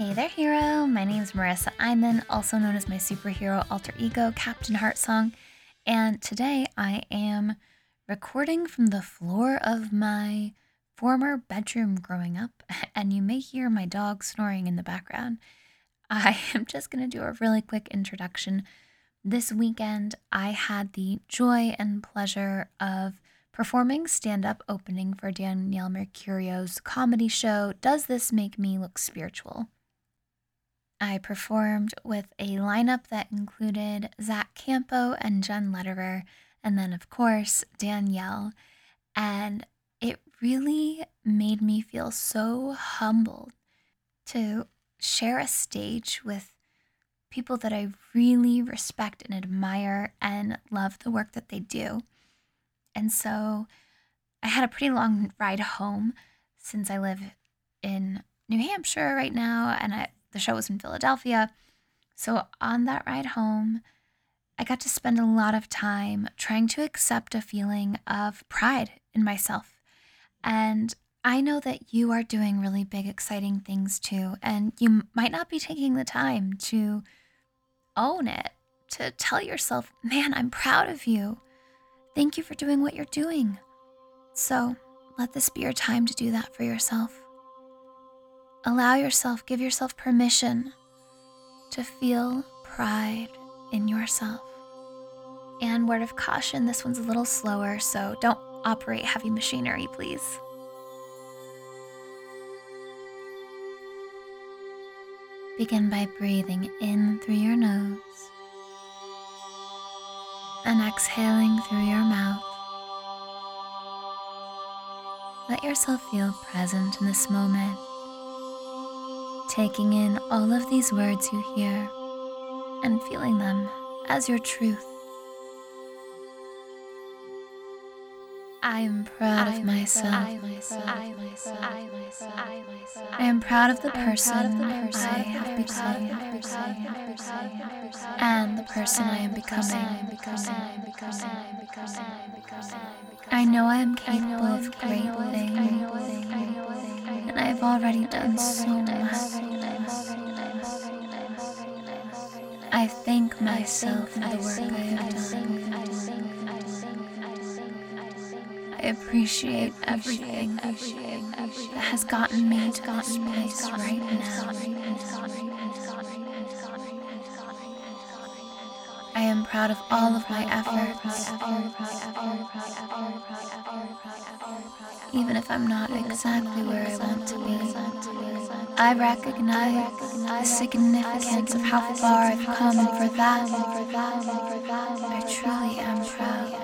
Hey there, hero. My name is Marissa Iman, also known as my superhero alter ego, Captain Heartsong. And today I am recording from the floor of my former bedroom growing up, and you may hear my dog snoring in the background. I am just going to do a really quick introduction. This weekend, I had the joy and pleasure of performing stand up opening for Danielle Mercurio's comedy show, Does This Make Me Look Spiritual? I performed with a lineup that included Zach Campo and Jen Lederer, and then, of course, Danielle. And it really made me feel so humbled to share a stage with people that I really respect and admire and love the work that they do. And so I had a pretty long ride home since I live in New Hampshire right now and I, the show was in Philadelphia. So on that ride home, I got to spend a lot of time trying to accept a feeling of pride in myself. And I know that you are doing really big, exciting things too. And you might not be taking the time to own it, to tell yourself, man, I'm proud of you. Thank you for doing what you're doing. So let this be your time to do that for yourself. Allow yourself, give yourself permission to feel pride in yourself. And word of caution this one's a little slower, so don't operate heavy machinery, please. Begin by breathing in through your nose and exhaling through your mouth. Let yourself feel present in this moment, taking in all of these words you hear and feeling them as your truth. I am proud of myself. I am proud of the person I have become and the person I am becoming. I know I am capable of great things, and I have already done so much. I thank myself for the work I have done. I appreciate everything that has gotten me to this place right now. Proud of all of my efforts, even if I'm not exactly where I want to be. I recognize the significance of how far I've come, and for that, I truly am proud.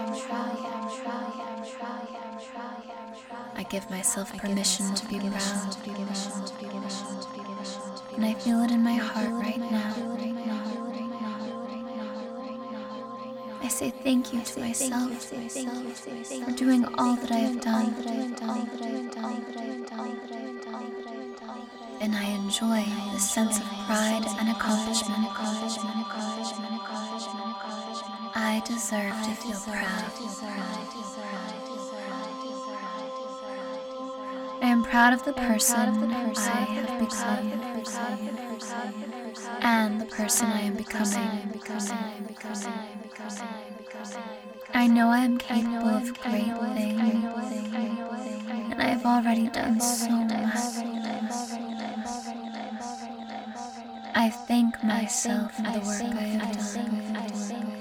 I give myself permission to be proud. And I feel it in my heart right now. I say thank you to myself for doing all that I have done. And I enjoy the sense of pride and accomplishment. I deserve to feel proud. I am proud of the person I have become and the person I am becoming. I know I am capable of great things, and I have already done so much. I thank myself for the work I have done.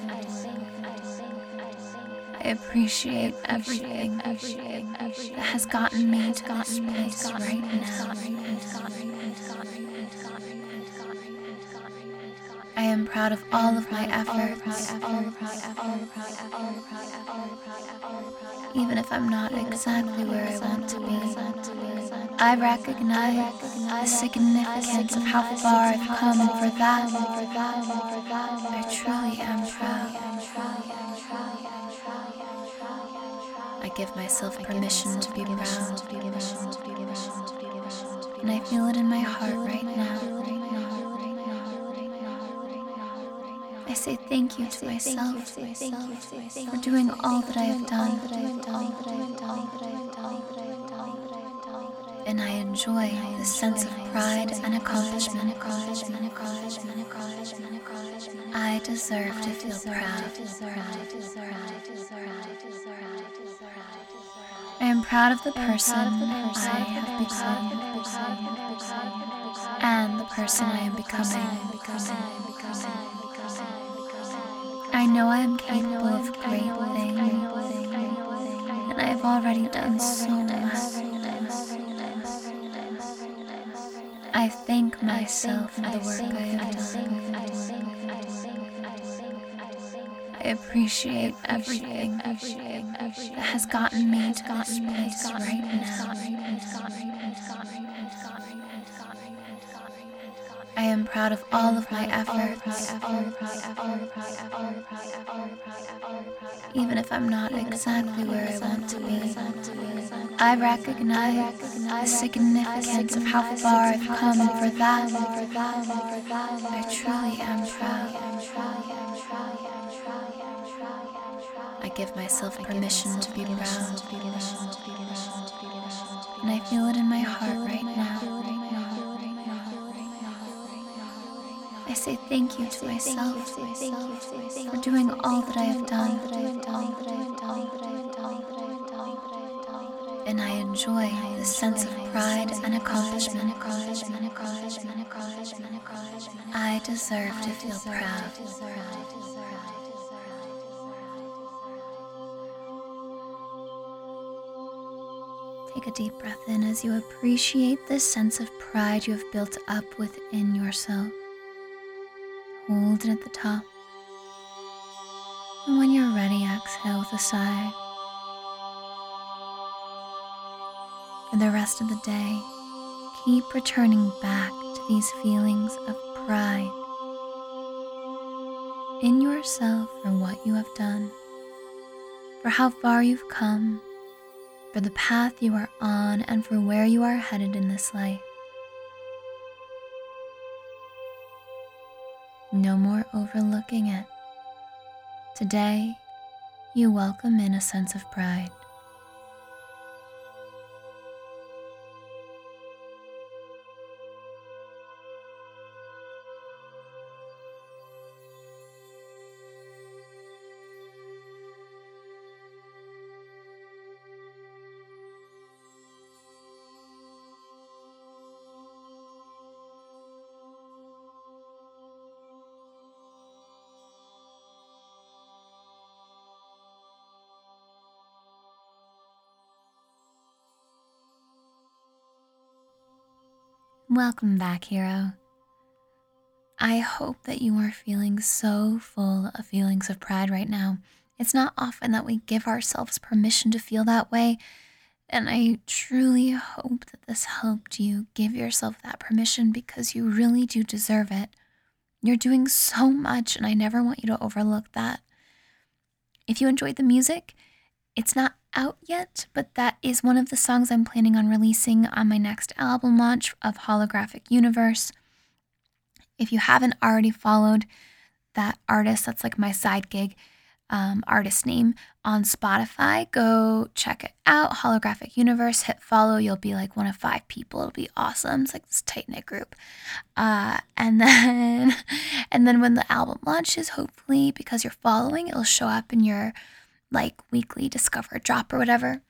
I appreciate everything that has gotten me to this place right now. I am proud of all of my efforts, even if I'm not exactly where I want to be. I recognize the significance of how far I've come, and for that, I truly am proud. I give myself permission to be proud. And I feel it in my heart right now. I say thank you to myself for doing all that I have done. and I enjoy the sense of pride and accomplishment. I deserve to feel proud. I am proud of the person I have become and the person I am becoming. I know I am capable of great things, and I have already done so much. I thank myself for the work I have done. I appreciate everything that has gotten me to this place right now. I am proud of all of my efforts, even if I'm not exactly where I want to be. I recognize the significance of how far I've come, and for that, I truly am proud. I give myself permission to be proud, and I feel it in my heart right now. I say thank you to myself for doing all that I have done. And I enjoy the sense of pride and accomplishment. I deserve to feel proud. Take a deep breath in as you appreciate the sense of pride you have built up within yourself. Hold it at the top. And when you're ready, exhale with a sigh. For the rest of the day, keep returning back to these feelings of pride in yourself for what you have done, for how far you've come, for the path you are on, and for where you are headed in this life. no more overlooking it. Today, you welcome in a sense of pride. Welcome back, hero. I hope that you are feeling so full of feelings of pride right now. It's not often that we give ourselves permission to feel that way. And I truly hope that this helped you give yourself that permission because you really do deserve it. You're doing so much, and I never want you to overlook that. If you enjoyed the music, it's not out yet, but that is one of the songs I'm planning on releasing on my next album launch of Holographic Universe. If you haven't already followed that artist, that's like my side gig um, artist name on Spotify, go check it out. Holographic Universe, hit follow. You'll be like one of five people. It'll be awesome. It's like this tight knit group. Uh, and then, and then when the album launches, hopefully because you're following, it'll show up in your like weekly Discover drop or whatever.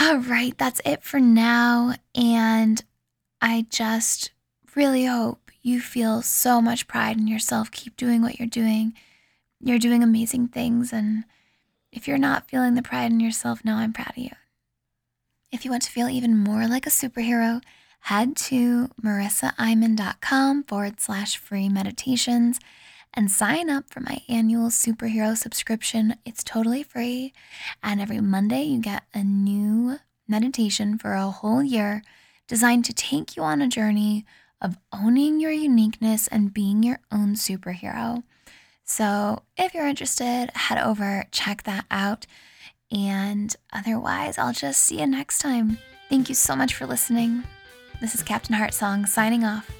All right, that's it for now. And I just really hope you feel so much pride in yourself. Keep doing what you're doing. You're doing amazing things. And if you're not feeling the pride in yourself, now I'm proud of you. If you want to feel even more like a superhero, head to marissaiman.com forward slash free meditations and sign up for my annual superhero subscription. It's totally free. And every Monday, you get a new meditation for a whole year designed to take you on a journey of owning your uniqueness and being your own superhero. So, if you're interested, head over, check that out. And otherwise, I'll just see you next time. Thank you so much for listening. This is Captain Heart Song signing off.